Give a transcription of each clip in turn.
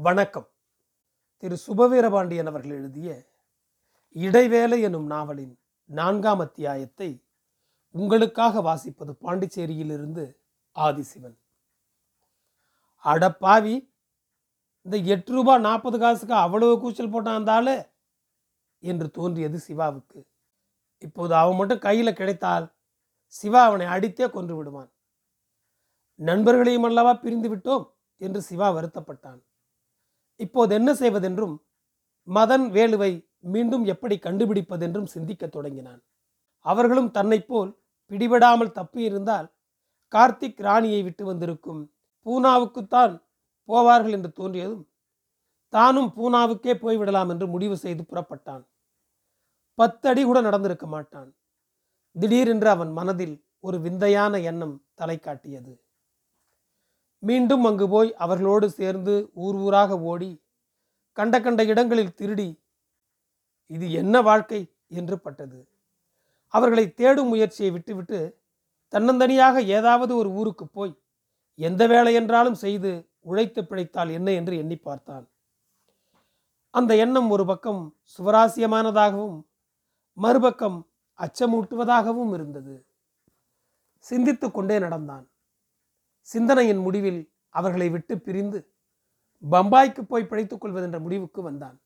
வணக்கம். திரு சுபவீரபாண்டியன் அவர்கள் எழுதிய இடைவேளை எனும் நாவலின் நான்காம் அத்தியாயத்தை உங்களுக்காக வாசிப்பது பாண்டிச்சேரியிலிருந்து ஆதிசிவன். அடப்பாவி இந்த எட்டு ரூபாய் நாற்பது காசுக்கு அவ்வளவு கூச்சல் போட்டான் அந்த என்று தோன்றியது சிவாவுக்கு. இப்போது அவன் மட்டும் கையில் கிடைத்தால் சிவா அவனை அடித்தே கொன்று விடுவான். நண்பர்களையும் அல்லவா பிரிந்து விட்டோம்? என்று சிவா வருத்தப்பட்டான். இப்போது என்ன செய்வதென்றும் மதன் வேலுவை மீண்டும் எப்படி கண்டுபிடிப்பதென்றும் சிந்திக்கத் தொடங்கினான். அவர்களும் தன்னைப் போல் பிடிபடாமல் தப்பியிருந்தால் கார்த்திக் ராணியை விட்டு வந்திருக்கும். பூனாவுக்குத்தான் போவார்கள் என்று தோன்றியதும் தானும் பூனாவுக்கே போய்விடலாம் என்று முடிவு செய்து புறப்பட்டான். பத்தடி கூட நடந்திருக்க மாட்டான். திடீரென்று அவன் மனதில் ஒரு விந்தையான எண்ணம் தலை காட்டியது மீண்டும் அங்கு போய் அவர்களோடு சேர்ந்து ஊர் ஊராக ஓடி கண்ட கண்ட இடங்களில் திருடி இது என்ன வாழ்க்கை? என்று பட்டது. அவர்களை தேடும் முயற்சியை விட்டுவிட்டு தன்னந்தனியாக ஏதாவது ஒரு ஊருக்கு போய் எந்த வேலை என்றாலும் செய்து உழைத்து பிழைத்தால் என்ன என்று எண்ணி பார்த்தான். அந்த எண்ணம் ஒரு பக்கம் சுவராசியமானதாகவும் மறுபக்கம் அச்சமூட்டுவதாகவும் இருந்தது. சிந்தித்து கொண்டே நடந்தான். சிந்தனையின் முடிவில் அவர்களை விட்டு பிரிந்து பம்பாய்க்கு போய் பிழைத்துக் கொள்வதென்ற முடிவுக்கு வந்தான்.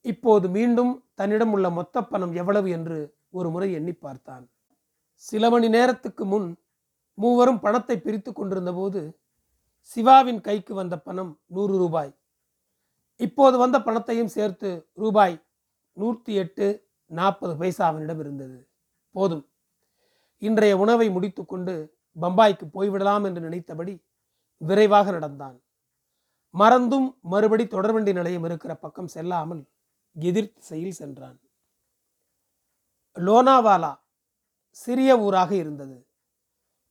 இப்போது மீண்டும் தன்னிடம் உள்ள மொத்த பணம் எவ்வளவு என்று ஒரு முறை எண்ணி பார்த்தான். சில மணி நேரத்துக்கு முன் மூவரும் பணத்தை பிரித்து கொண்டிருந்த போது சிவாவின் கைக்கு வந்த பணம் நூறு ரூபாய். இப்போது வந்த பணத்தையும் சேர்த்து ரூபாய் நூற்றி எட்டு நாற்பது பைசா அவனிடம் இருந்தது. போதும். இன்றைய உணவை முடித்துக்கொண்டு பம்பாய்க்கு போய்விடலாம் என்று நினைத்தபடி விரைவாக நடந்தான். மறந்தும் மறுபடி தொடர்வண்டி நிலையம் இருக்கிற பக்கம் செல்லாமல் எதிர் திசையில் சென்றான். லோனாவாலா சிறிய ஊராக இருந்தது.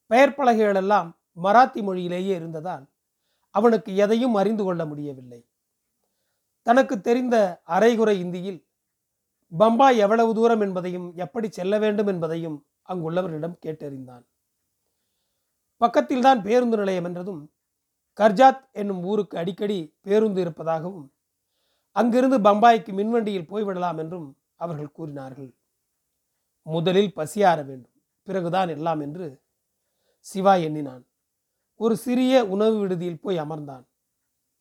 பெயர் பலகைகளெல்லாம் மராத்தி மொழியிலேயே இருந்ததால் அவனுக்கு எதையும் அறிந்து கொள்ள முடியவில்லை. தனக்கு தெரிந்த அரைகுறை இந்தியில் பம்பாய் எவ்வளவு தூரம் என்பதையும் எப்படி செல்ல வேண்டும் என்பதையும் அங்குள்ளவர்களிடம் கேட்டறிந்தான். பக்கத்தில்தான் பேருந்து நிலையம் என்றதும் கர்ஜாத் என்னும் ஊருக்கு அடிக்கடி பேருந்து இருப்பதாகவும் அங்கிருந்து பம்பாய்க்கு மின்வண்டியில் போய்விடலாம் என்றும் அவர்கள் கூறினார்கள். முதலில் பசியாற வேண்டும் பிறகுதான் எல்லாம் என்று சிவா எண்ணினான். ஒரு சிறிய உணவு விடுதியில் போய் அமர்ந்தான்.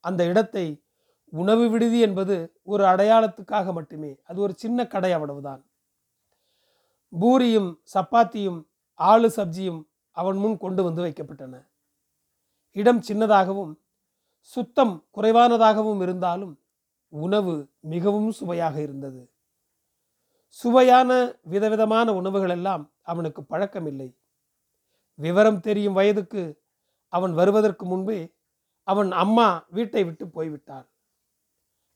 அந்த இடத்தை உணவு விடுதி என்பது ஒரு அடையாளத்துக்காக மட்டுமே அது ஒரு சின்ன கடை அவ்வளவுதான். பூரியும் சப்பாத்தியும் ஆளு சப்ஜியும் அவன் முன் கொண்டு வந்து வைக்கப்பட்டன. இடம் சின்னதாகவும் சுத்தம் குறைவானதாகவும் இருந்தாலும் உணவு மிகவும் சுவையாக இருந்தது. சுவையான விதவிதமான உணவுகள் எல்லாம் அவனுக்கு பழக்கமில்லை. விவரம் தெரியும் வயதுக்கு அவன் வருவதற்கு முன்பே அவன் அம்மா வீட்டை விட்டு போய்விட்டார்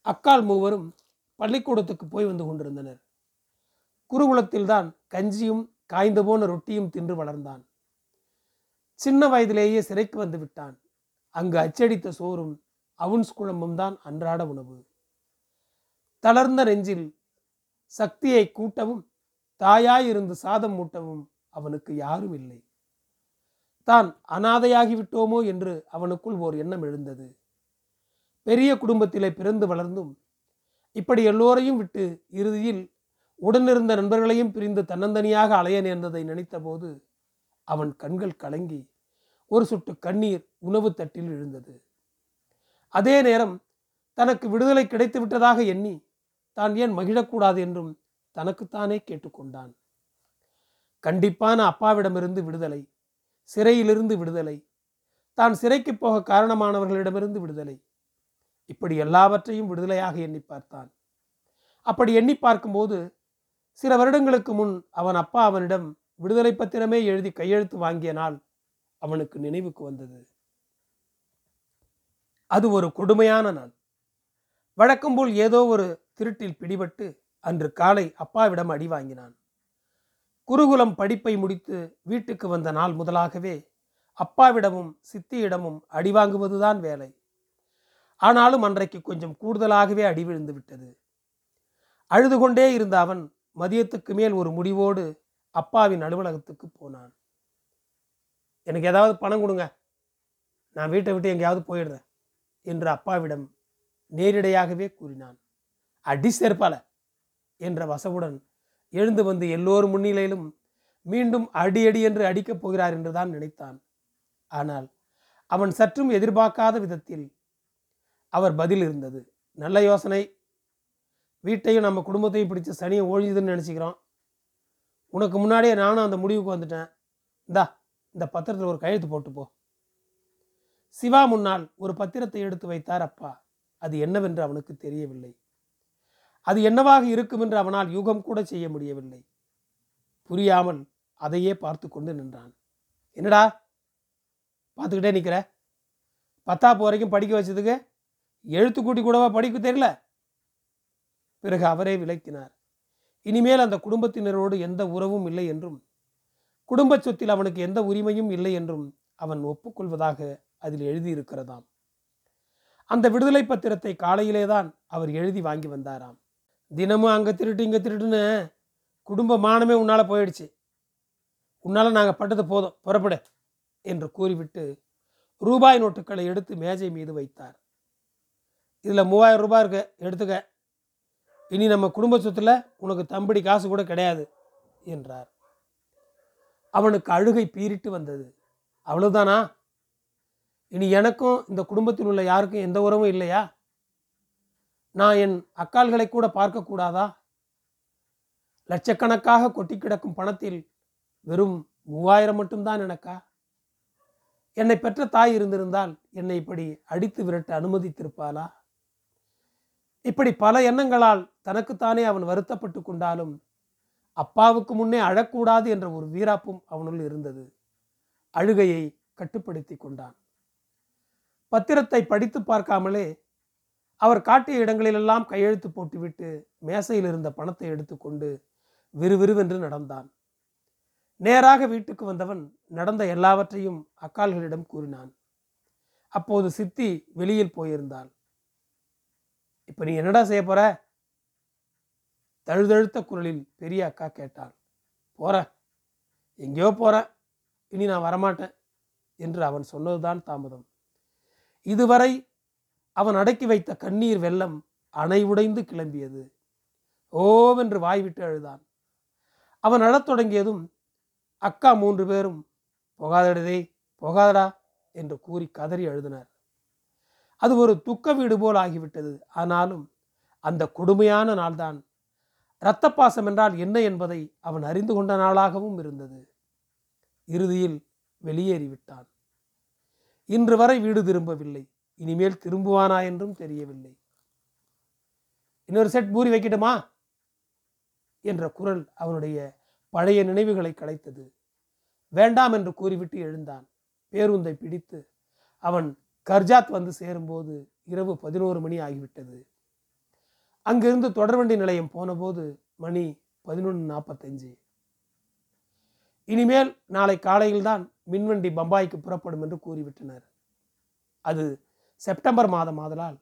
அக்கால் மூவரும் பள்ளிக்கூடத்துக்கு போய் வந்து கொண்டிருந்தனர். குருகுலத்தில்தான் கஞ்சியும் காய்ந்து போன ரொட்டியும் தின்று வளர்ந்தான். சின்ன வயதிலேயே சிறைக்கு வந்து விட்டான். அங்கு அச்சடித்த சோறும் அவுன்ஸ் குழம்பும் தான் அன்றாட உணவு. தளர்ந்த நெஞ்சில் சக்தியை கூட்டவும் தாயாயிருந்து சாதம் மூட்டவும் அவனுக்கு யாரும் இல்லை. தான் அனாதையாகிவிட்டோமோ என்று அவனுக்குள் ஓர் எண்ணம் எழுந்தது. பெரிய குடும்பத்திலே பிறந்து வளர்ந்தும் இப்படி எல்லோரையும் விட்டு இறுதியில் உடனிருந்த நண்பர்களையும் பிரிந்து தன்னந்தனியாக அலைய நேர்ந்ததை நினைத்தபோது அவன் கண்கள் கலங்கி ஒரு சுட்டு கண்ணீர் உணவு தட்டில் விழுந்தது. அதே நேரம் தனக்கு விடுதலை கிடைத்து விட்டதாக எண்ணி தான் ஏன் மகிழக்கூடாது என்றும் தனக்குத்தானே கேட்டுக்கொண்டான். கண்டிப்பான அப்பாவிடமிருந்து விடுதலை சிறையிலிருந்து விடுதலை தான் சிறைக்கு போக காரணமானவர்களிடமிருந்து விடுதலை. இப்படி எல்லாவற்றையும் விடுதலையாக எண்ணி பார்த்தான். அப்படி எண்ணி பார்க்கும்போது சில வருடங்களுக்கு முன் அவன் அப்பா அவனிடம் விடுதலை பத்திரமே எழுதி கையெழுத்து வாங்கிய நாள் அவனுக்கு நினைவுக்கு வந்தது. அது ஒரு கொடுமையான நாள். வழக்கம் போல் ஏதோ ஒரு திருட்டில் பிடிபட்டு அன்று காலை அப்பாவிடம் அடி வாங்கினான். குருகுலம் படிப்பை முடித்து வீட்டுக்கு வந்த நாள் முதலாகவே அப்பாவிடமும் சித்தியிடமும் அடி வாங்குவதுதான் வேலை. ஆனாலும் அன்றைக்கு கொஞ்சம் கூடுதலாகவே அடி விழுந்து விட்டது. அழுது கொண்டே இருந்த அவன் மதியத்துக்கு மேல் ஒரு முடிவோடு அப்பாவின் அலுவலகத்துக்கு போனான். எனக்கு ஏதாவது பணம் கொடுங்க. நான் வீட்டை விட்டு எங்கேயாவது போயிடுறேன் என்று அப்பாவிடம் நேரிடையாகவே கூறினான். அடி சேர்ப்பால என்ற வசவுடன் எழுந்து வந்து எல்லோர் முன்னிலையிலும் மீண்டும் அடி அடி என்று அடிக்கப் போகிறார் என்றுதான் நினைத்தான். ஆனால் அவன் சற்றும் எதிர்பார்க்காத விதத்தில் அவர் பதில் இருந்தது. நல்ல யோசனை. வீட்டையும் நம்ம குடும்பத்தையும் பிடிச்ச சனியை ஒழிஞ்சுதுன்னு நினச்சிக்கிறோம். உனக்கு முன்னாடியே நானும் அந்த முடிவுக்கு வந்துட்டேன். இந்தா இந்த பத்திரத்தில் ஒரு கையெழுத்து போட்டு போ. சிவா முன்னால் ஒரு பத்திரத்தை எடுத்து வைத்தார் அப்பா. அது என்னவென்று அவனுக்கு தெரியவில்லை. அது என்னவாக இருக்கும் என்று அவனால் யூகம் கூட செய்ய முடியவில்லை. புரியாமல் அதையே பார்த்து கொண்டு நின்றான். என்னடா? பார்த்துக்கிட்டே நிற்கிற பத்தாப்பு வரைக்கும் படிக்க வச்சதுக்கு எழுத்து கூட்டி கூடவா படிக்க தெரியல? பிறகு அவரே விளக்கினார். இனிமேல் அந்த குடும்பத்தினரோடு எந்த உறவும் இல்லை என்றும் குடும்ப சொத்தில் அவனுக்கு எந்த உரிமையும் இல்லை என்றும் அவன் ஒப்புக்கொள்வதாக அதில் எழுதியிருக்கிறதாம். அந்த விடுதலை பத்திரத்தை காலையிலே தான் அவர் எழுதி வாங்கி வந்தாராம். தினமும் அங்கே திருட்டு இங்கே திருட்டுன்னு குடும்ப மானமே உன்னால் போயிடுச்சு. உன்னால் நாங்கள் பட்டது போதும் புறப்படு என்று கூறிவிட்டு ரூபாய் நோட்டுகளை எடுத்து மேஜை மீது வைத்தார். இதில் மூவாயிரம் ரூபாய் இருக்கு எடுத்துக்க. இனி நம்ம குடும்ப சொத்தில் உனக்கு தம்படி காசு கூட கிடையாது என்றார். அவனுக்கு அழுகை பீறிட்டு வந்தது. அவ்வளவுதானா? இனி எனக்கும் இந்த குடும்பத்தில் உள்ள யாருக்கும் எந்த உறவும் இல்லையா? நான் என் அக்கால்களை கூட பார்க்கக்கூடாதா லட்சக்கணக்காக கொட்டி கிடக்கும் பணத்தில் வெறும் மூவாயிரம் மட்டும்தான் எனக்கா? என்னை பெற்ற தாய் இருந்திருந்தால் என்னை இப்படி அடித்து விரட்ட அனுமதித்திருப்பாளா? இப்படி பல எண்ணங்களால் தனக்குத்தானே அவன் வருத்தப்பட்டு கொண்டாலும் அப்பாவுக்கு முன்னே அழக்கூடாது என்ற ஒரு வீராப்பும் அவனுள் இருந்தது. அழுகையை கட்டுப்படுத்தி கொண்டான். பத்திரத்தை படித்து பார்க்காமலே அவர் காட்டிய இடங்களிலெல்லாம் கையெழுத்து போட்டுவிட்டு மேசையில் இருந்த பணத்தை எடுத்துக்கொண்டு விறுவிறுவென்று நடந்தான். நேராக வீட்டுக்கு வந்தவன் நடந்த எல்லாவற்றையும் அக்கால்களிடம் கூறினான். அப்போது சித்தி வெளியில் போயிருந்தாள். இப்போ நீ என்னடா செய்ய போற? தழுதழுத்த குரலில் பெரிய அக்கா கேட்டாள் போற எங்கேயோ போற இனி நான் வரமாட்டேன் என்று அவன் சொன்னதுதான் தாமதம். இதுவரை அவன் அடக்கி வைத்த கண்ணீர் வெள்ளம் அணை உடைந்து கிளம்பியது. ஓவென்று வாய்விட்டு அழுதான். அவன் அழத் தொடங்கியதும் அக்கா மூன்று பேரும் போகாதடதே போகாதடா என்று கூறி கதறி அழுதினர். அது ஒரு துக்க வீடு போல் ஆகிவிட்டது. ஆனாலும் அந்த கொடுமையான நாள்தான் இரத்த பாசம் என்றால் என்ன என்பதை அவன் அறிந்து கொண்ட நாளாகவும் இருந்தது. இறுதியில் வெளியேறிவிட்டான். இன்று வரை வீடு திரும்பவில்லை. இனிமேல் திரும்புவானா என்றும் தெரியவில்லை. இன்னொரு செட் பூரி வைக்கட்டுமா? என்ற குரல் அவனுடைய பழைய நினைவுகளை கலைத்தது. வேண்டாம் என்று கூறிவிட்டு எழுந்தான். பேருந்தை பிடித்து அவன் கர்ஜாத் வந்து சேரும்போது இரவு பதினோரு மணி ஆகிவிட்டது. அங்கிருந்து தொடர்வண்டி நிலையம் போனபோது மணி பதினொன்று நாற்பத்தஞ்சு இனிமேல் நாளை காலையில்தான் மின்வண்டி பம்பாய்க்கு புறப்படும் என்று கூறிவிட்டனர். அது செப்டம்பர் மாதம் ஆதலால்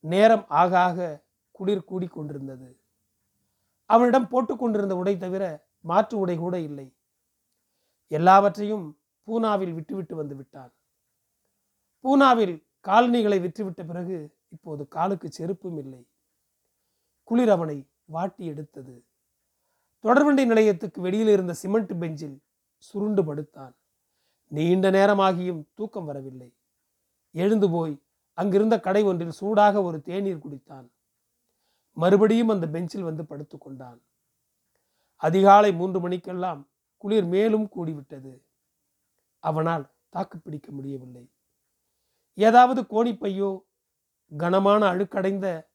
நேரம் ஆக ஆக குளிர் கூடி கொண்டிருந்தது. அவனிடம் போட்டுக்கொண்டிருந்த உடை தவிர மாற்று உடை கூட இல்லை. எல்லாவற்றையும் பூனாவில் விட்டுவிட்டு வந்து விட்டான். பூனாவில் காலனிகளை விற்றுவிட்ட பிறகு இப்போது காலுக்கு செருப்பும் இல்லை. குளிர் அவனை வாட்டி எடுத்தது. தொடர்வண்டி நிலையத்துக்கு வெளியில் இருந்த சிமெண்ட் பெஞ்சில் சுருண்டு படுத்தான். நீண்ட நேரமாகியும் தூக்கம் வரவில்லை. எழுந்து போய் அங்கிருந்த கடை ஒன்றில் சூடாக ஒரு தேநீர் குடித்தான். மறுபடியும் அந்த பெஞ்சில் வந்து படுத்துக்கொண்டான் அதிகாலை மூன்று மணிக்கெல்லாம் குளிர் மேலும் கூடிவிட்டது. அவனால் தாக்கு பிடிக்க முடியவில்லை. ஏதாவது கோணிப்பையோ கனமான அழுக்கடைந்த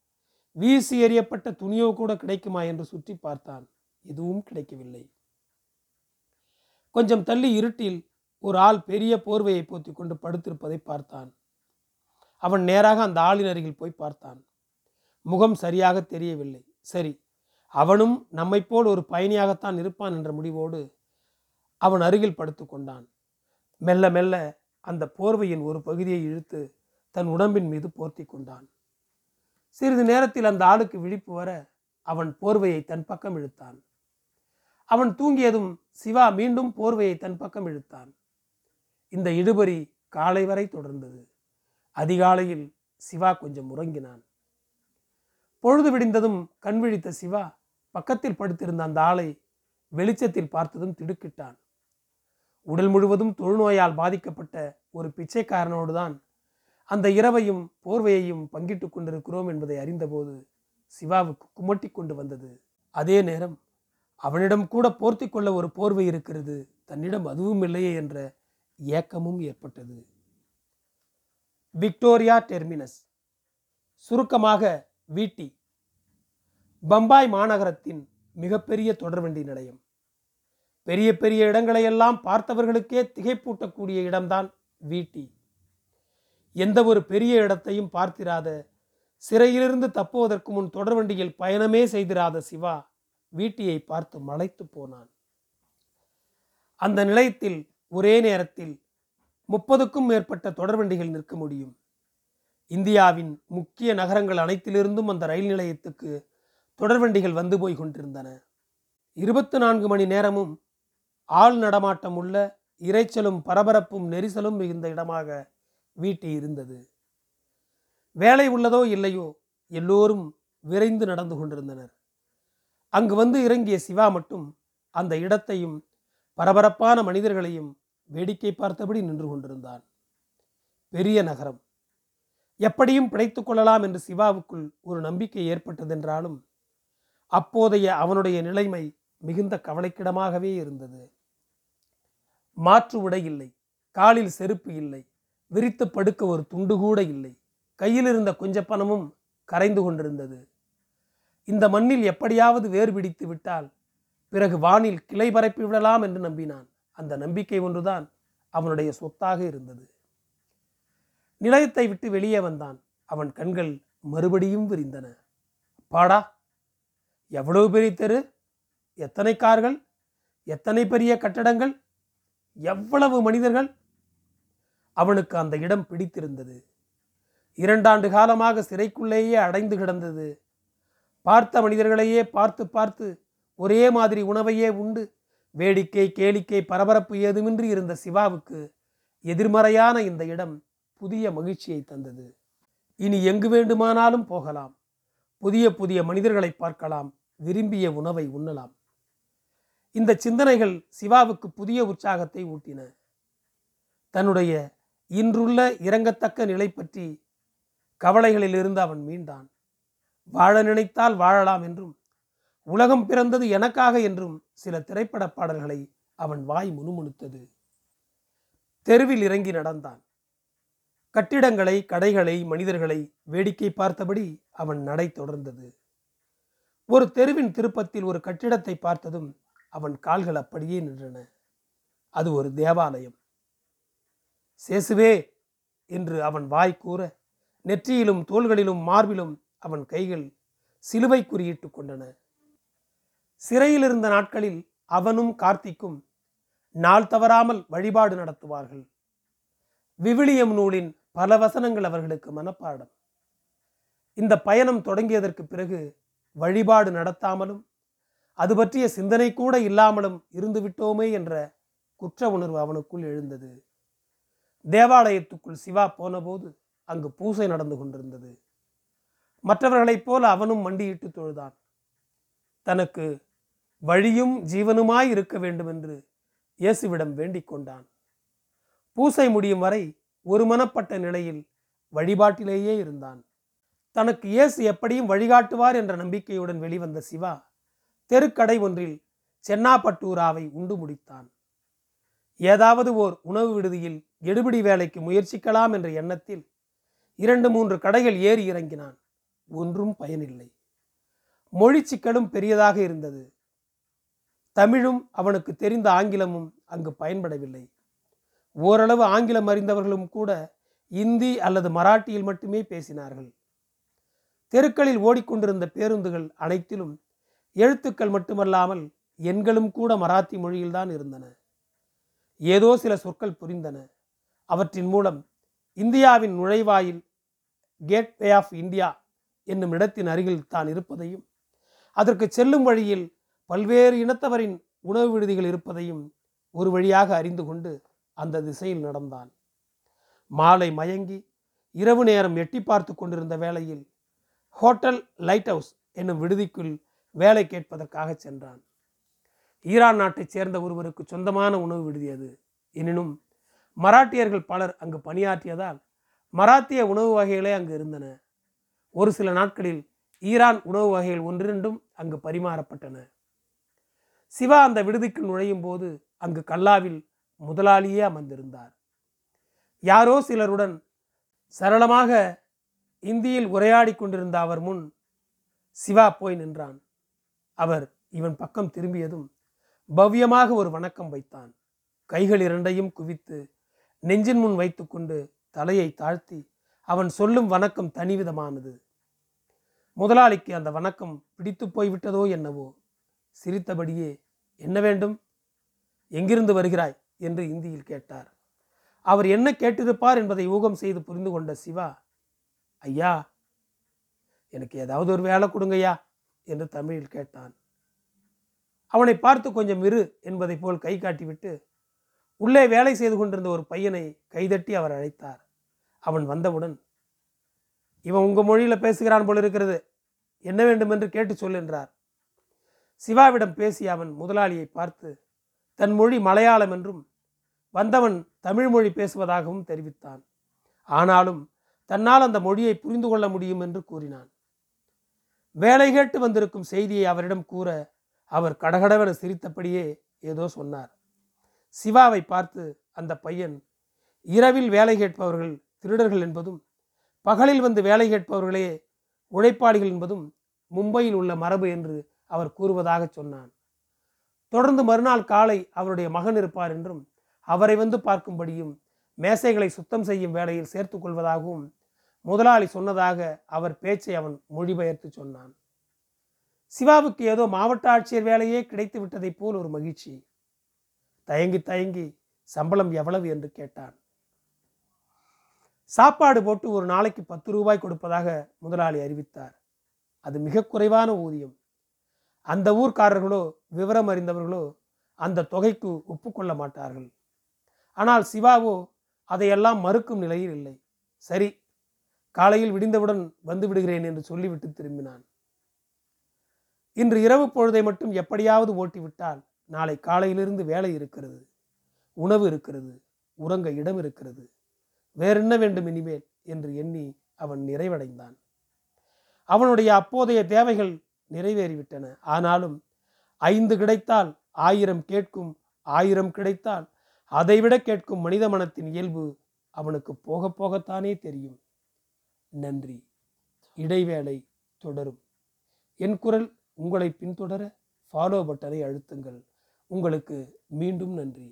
வீசி எறியப்பட்ட துணியோ கூட கிடைக்குமா என்று சுற்றி பார்த்தான். எதுவும் கிடைக்கவில்லை. கொஞ்சம் தள்ளி இருட்டில் ஒரு ஆள் பெரிய போர்வையை போத்தி கொண்டு படுத்திருப்பதை பார்த்தான். அவன் நேராக அந்த ஆளின் அருகில் போய் பார்த்தான். முகம் சரியாக தெரியவில்லை. சரி அவனும் நம்மை போல் ஒரு பயணியாகத்தான் இருப்பான் என்ற முடிவோடு அவன் அருகில் படுத்து கொண்டான். மெல்ல மெல்ல அந்த போர்வையின் ஒரு பகுதியை இழுத்து தன் உடம்பின் மீது போர்த்தி கொண்டான். சிறிது நேரத்தில் அந்த ஆளுக்கு விழிப்பு வர அவன் போர்வையை தன் பக்கம் இழுத்தான். அவன் தூங்கியதும் சிவா மீண்டும் போர்வையை தன் பக்கம் இழுத்தான். இந்த இடுபறி காலை வரை தொடர்ந்தது. அதிகாலையில் சிவா கொஞ்சம் உறங்கினான். பொழுது விடிந்ததும் கண் விழித்த சிவா பக்கத்தில் படுத்திருந்த அந்த ஆளை வெளிச்சத்தில் பார்த்ததும் திடுக்கிட்டான். உடல் முழுவதும் தொழுநோயால் பாதிக்கப்பட்ட ஒரு பிச்சைக்காரனோடு தான் அந்த இரவையும் போர்வையையும் பங்கிட்டு கொண்டிருக்கிறோம் என்பதை அறிந்தபோது சிவாவுக்கு குமட்டி கொண்டு வந்தது. அதே நேரம் அவனிடம் கூட போர்த்தி கொள்ள ஒரு போர்வை இருக்கிறது தன்னிடம் அதுவும் இல்லையே என்ற ஏக்கமும் ஏற்பட்டது. Victoria Terminus. சுருக்கமாக வீட்டி. பம்பாய் மாநகரத்தின் மிகப்பெரிய தொடர்வண்டி நிலையம். பெரிய பெரிய இடங்களையெல்லாம் பார்த்தவர்களுக்கே திகைப்பூட்டக்கூடிய இடம்தான் வீட்டி. எந்த ஒரு பெரிய இடத்தையும் பார்த்திராத சிறையிலிருந்து தப்புவதற்கு முன் தொடர்வண்டியில் பயணமே செய்திராத சிவா வீட்டியை பார்த்து மலைத்து போனான். அந்த நிலையத்தில் ஒரே நேரத்தில் முப்பதுக்கும் மேற்பட்ட தொடர்வண்டிகள் நிற்க முடியும். இந்தியாவின் முக்கிய நகரங்கள் அனைத்திலிருந்தும் அந்த ரயில் நிலையத்துக்கு தொடர்வண்டிகள் வந்து போய் கொண்டிருந்தன. இருபத்தி நான்கு மணி நேரமும் ஆள் நடமாட்டம் உள்ள இரைச்சலும் பரபரப்பும் நெரிசலும் மிகுந்த இடமாக வீட்டி இருந்தது. வேலை உள்ளதோ இல்லையோ எல்லோரும் விரைந்து நடந்து கொண்டிருந்தனர். அங்கு வந்து இறங்கிய சிவா மட்டும் அந்த இடத்தையும் பரபரப்பான மனிதர்களையும் வேடிக்கை பார்த்தபடி நின்று கொண்டிருந்தான். பெரிய நகரம். எப்படியும் பிழைத்துக் கொள்ளலாம் என்று சிவாவுக்குள் ஒரு நம்பிக்கை ஏற்பட்டதென்றாலும் அப்போதைய அவனுடைய நிலைமை மிகுந்த கவலைக்கிடமாகவே இருந்தது. மாற்று உடை இல்லை. காலில் செருப்பு இல்லை. விரித்து படுக்க ஒரு துண்டு கூட இல்லை. கையில் இருந்த கொஞ்ச பணமும் கரைந்து கொண்டிருந்தது. இந்த மண்ணில் எப்படியாவது வேர் பிடித்து விட்டால் பிறகு வானில் கிளை பரப்பி விடலாம் என்று நம்பினான். அந்த நம்பிக்கை ஒன்றுதான் அவனுடைய சொத்தாக இருந்தது. நிலையத்தை விட்டு வெளியே வந்தான். அவன் கண்கள் மறுபடியும் விரிந்தன. பாடா எவ்வளவு பெரிய தெரு? எத்தனை கார்கள்? எத்தனை பெரிய கட்டடங்கள்? எவ்வளவு மனிதர்கள்? அவனுக்கு அந்த இடம் பிடித்திருந்தது. இரண்டாண்டு காலமாக சிறைக்குள்ளேயே அடைந்து கிடந்தது. பார்த்த மனிதர்களையே பார்த்து பார்த்து ஒரே மாதிரி உணவையே உண்டு. வேடிக்கை கேளிக்கை பரபரப்பு ஏதுமின்றி இருந்த சிவாவுக்கு எதிர்மறையான இந்த இடம் புதிய மகிழ்ச்சியை தந்தது. இனி எங்கு வேண்டுமானாலும் போகலாம். புதிய புதிய மனிதர்களை பார்க்கலாம். விரும்பிய உணவை உண்ணலாம். இந்த சிந்தனைகள் சிவாவுக்கு புதிய உற்சாகத்தை ஊட்டின. தன்னுடைய இன்றுள்ள இறங்கத்தக்க நிலை பற்றி கவலைகளிலிருந்து அவன் மீண்டான். வாழ நினைத்தால் வாழலாம் என்றும் உலகம் பிறந்தது எனக்காக என்றும் சில திரைப்பட பாடல்களை அவன் வாய் முணுமுணுத்தது. தெருவில் இறங்கி நடந்தான். கட்டிடங்களை கடைகளை மனிதர்களை வேடிக்கை பார்த்தபடி அவன் நடை தொடர்ந்தது. ஒரு தெருவின் திருப்பத்தில் ஒரு கட்டிடத்தை பார்த்ததும் அவன் கால்கள் அப்படியே நின்றன. அது ஒரு தேவாலயம். சேசுவே என்று அவன் வாய் கூற நெற்றியிலும் தோள்களிலும் மார்பிலும் அவன் கைகள் சிலுவை குறியிட்டு கொண்டன. சிறையில் இருந்த நாட்களில் அவனும் கார்த்திக்கும் நாள் தவறாமல் வழிபாடு நடத்துவார்கள். விவிலியம் நூலின் பல வசனங்கள் அவர்களுக்கு மனப்பாடம். இந்த பயணம் தொடங்கியதற்கு பிறகு வழிபாடு நடத்தாமலும் அது பற்றிய சிந்தனை கூட இல்லாமலும் இருந்து விட்டோமே என்ற குற்ற உணர்வு அவனுக்குள் எழுந்தது. தேவாலயத்துக்குள் சிவா போனபோது அங்கு பூசை நடந்து கொண்டிருந்தது. மற்றவர்களைப் போல அவனும் மண்டியிட்டு தொழுதான். தனக்கு வழியும் ஜீவனுமாய் இருக்க வேண்டும் என்று இயேசுவிடம் வேண்டிக் கொண்டான். பூசை முடியும் வரை ஒருமனப்பட்ட நிலையில் வழிபாட்டிலேயே இருந்தான். தனக்கு இயேசு எப்படியும் வழிகாட்டுவார் என்ற நம்பிக்கையுடன் வெளிவந்த சிவா தெருக்கடை ஒன்றில் சென்னாப்பட்டூராவை உண்டு முடித்தான். ஏதாவது ஓர் உணவு விடுதியில் எடுபிடி வேலைக்கு முயற்சிக்கலாம் என்ற எண்ணத்தில் இரண்டு மூன்று கடைகள் ஏறி இறங்கினான். ஒன்றும் பயனில்லை. மொழி சிக்கலும் பெரியதாக இருந்தது. தமிழும் அவனுக்கு தெரிந்த ஆங்கிலமும் அங்கு பயன்படவில்லை. ஓரளவு ஆங்கிலம் அறிந்தவர்களும் கூட இந்தி அல்லது மராட்டியில் மட்டுமே பேசினார்கள். தெருக்களில் ஓடிக்கொண்டிருந்த பேருந்துகள் அனைத்திலும் எழுத்துக்கள் மட்டுமல்லாமல் எண்களும் கூட மராத்தி மொழியில்தான் இருந்தன. ஏதோ சில சொற்கள் புரிந்தன. அவற்றின் மூலம் இந்தியாவின் நுழைவாயில் கேட்வே ஆஃப் இந்தியா என்னும் இடத்தின் அருகில் தான் இருப்பதையும் அதற்கு செல்லும் வழியில் பல்வேறு இனத்தவரின் உணவு விடுதிகள் இருப்பதையும் ஒரு வழியாக அறிந்து கொண்டு அந்த திசையில் நடந்தான். மாலை மயங்கி இரவு நேரம் எட்டி பார்த்து கொண்டிருந்த வேளையில் ஹோட்டல் லைட் ஹவுஸ் என்னும் விடுதிக்குள் வேலை கேட்பதற்காக சென்றான். ஈரான் நாட்டைச் சேர்ந்த ஒருவருக்கு சொந்தமான உணவு விடுதி அது. எனினும் மராட்டியர்கள் பலர் அங்கு பணியாற்றியதால் மராத்திய உணவு வகைகளே அங்கு இருந்தன. ஒரு சில நாட்களில் ஈரான் உணவு வகைகள் ஒன்றிரண்டும் அங்கு பரிமாறப்பட்டன. சிவா அந்த விடுதிக்கு நுழையும் போது அங்கு கல்லாவில் முதலாளியே அமர்ந்திருந்தார். யாரோ சிலருடன் சரளமாக இந்தியில் உரையாடி கொண்டிருந்த அவர் முன் சிவா போய் நின்றான். அவர் இவன் பக்கம் திரும்பியதும் பவ்யமாக ஒரு வணக்கம் வைத்தான். கைகள் இரண்டையும் குவித்து நெஞ்சின் முன் வைத்துக்கொண்டு தலையை தாழ்த்தி அவன் சொல்லும் வணக்கம் தனிவிதமானது. முதலாளிக்கு அந்த வணக்கம் பிடித்து போய்விட்டதோ என்னவோ சிரித்தபடியே என்ன வேண்டும்? எங்கிருந்து வருகிறாய் என்று இந்தியில் கேட்டார். அவர் என்ன கேட்டிருப்பார் என்பதை ஊகம் செய்து புரிந்து கொண்ட சிவா ஐயா எனக்கு ஏதாவது ஒரு வேலை கொடுங்கய்யா என்று தமிழில் கேட்டான். அவனை பார்த்து கொஞ்சம் இரு என்பதை போல் கை காட்டிவிட்டு உள்ளே வேலை செய்து கொண்டிருந்த ஒரு பையனை கைதட்டி அவர் அழைத்தார். அவன் வந்தவுடன் இவன் உங்கள் மொழியில் பேசுகிறான் போல இருக்கிறது. என்ன வேண்டும் என்று கேட்டு சொல் என்றார். சிவாவிடம் பேசிய அவன் முதலாளியை பார்த்து தன் மொழி மலையாளம் என்றும் வந்தவன் தமிழ் மொழி பேசுவதாகவும் தெரிவித்தான். ஆனாலும் தன்னால் அந்த மொழியை புரிந்து கொள்ள முடியும் என்று கூறினான். வேலை கேட்டு வந்திருக்கும் செய்தியை அவரிடம் கூற அவர் கடகடவென சிரித்தபடியே ஏதோ சொன்னார். சிவாவை பார்த்து அந்த பையன் இரவில் வேலை கேட்பவர்கள் திருடர்கள் என்பதும் பகலில் வந்து வேலை கேட்பவர்களே உழைப்பாளிகள் என்பதும் மும்பையில் உள்ள மரபு என்று அவர் கூறுவதாக சொன்னான். தொடர்ந்து மறுநாள் காலை அவருடைய மகன் இருப்பார் என்றும் அவரை வந்து பார்க்கும்படியும் மேசைகளை சுத்தம் செய்யும் வேலையில் சேர்த்து கொள்வதாகவும் முதலாளி சொன்னதாக அவர் பேச்சை அவன் மொழிபெயர்த்து சொன்னான். சிவாவுக்கு ஏதோ மாவட்ட ஆட்சியர் வேலையே கிடைத்து விட்டதைப் போல் ஒரு மகிழ்ச்சி. தயங்கி தயங்கி சம்பளம் எவ்வளவு என்று கேட்டான். சாப்பாடு போட்டு ஒரு நாளைக்கு பத்து ரூபாய் கொடுப்பதாக முதலாளி அறிவித்தார். அது மிக குறைவான ஊதியம். அந்த ஊர்க்காரர்களோ விவரம் அறிந்தவர்களோ அந்த தொகைக்கு ஒப்புக்கொள்ள மாட்டார்கள். ஆனால் சிவாவோ அதையெல்லாம் மறுக்கும் நிலையில் இல்லை. சரி காலையில் விடிந்தவுடன் வந்து விடுகிறேன் என்று சொல்லிவிட்டு திரும்பினான். இன்று இரவு பொழுதை மட்டும் எப்படியாவது ஓட்டிவிட்டால் நாளை காலையிலிருந்து வேலை இருக்கிறது உணவு இருக்கிறது உறங்க இடம் இருக்கிறது. வேறென்ன வேண்டும் இனிமேல்? என்று எண்ணி அவன் நிறைவடைந்தான். அவனுடைய அப்போதைய தேவைகள் நிறைவேறிவிட்டன. ஆனாலும் ஐந்து கிடைத்தால் ஆயிரம் கேட்கும் ஆயிரம் கிடைத்தால் அதைவிட கேட்கும் மனித மனத்தின் இயல்பு அவனுக்கு போக போகத்தானே தெரியும். நன்றி. இடைவேளை தொடரும். என் குரல் உங்களை பின்தொடர ஃபாலோ பட்டனை அழுத்துங்கள். உங்களுக்கு மீண்டும் நன்றி.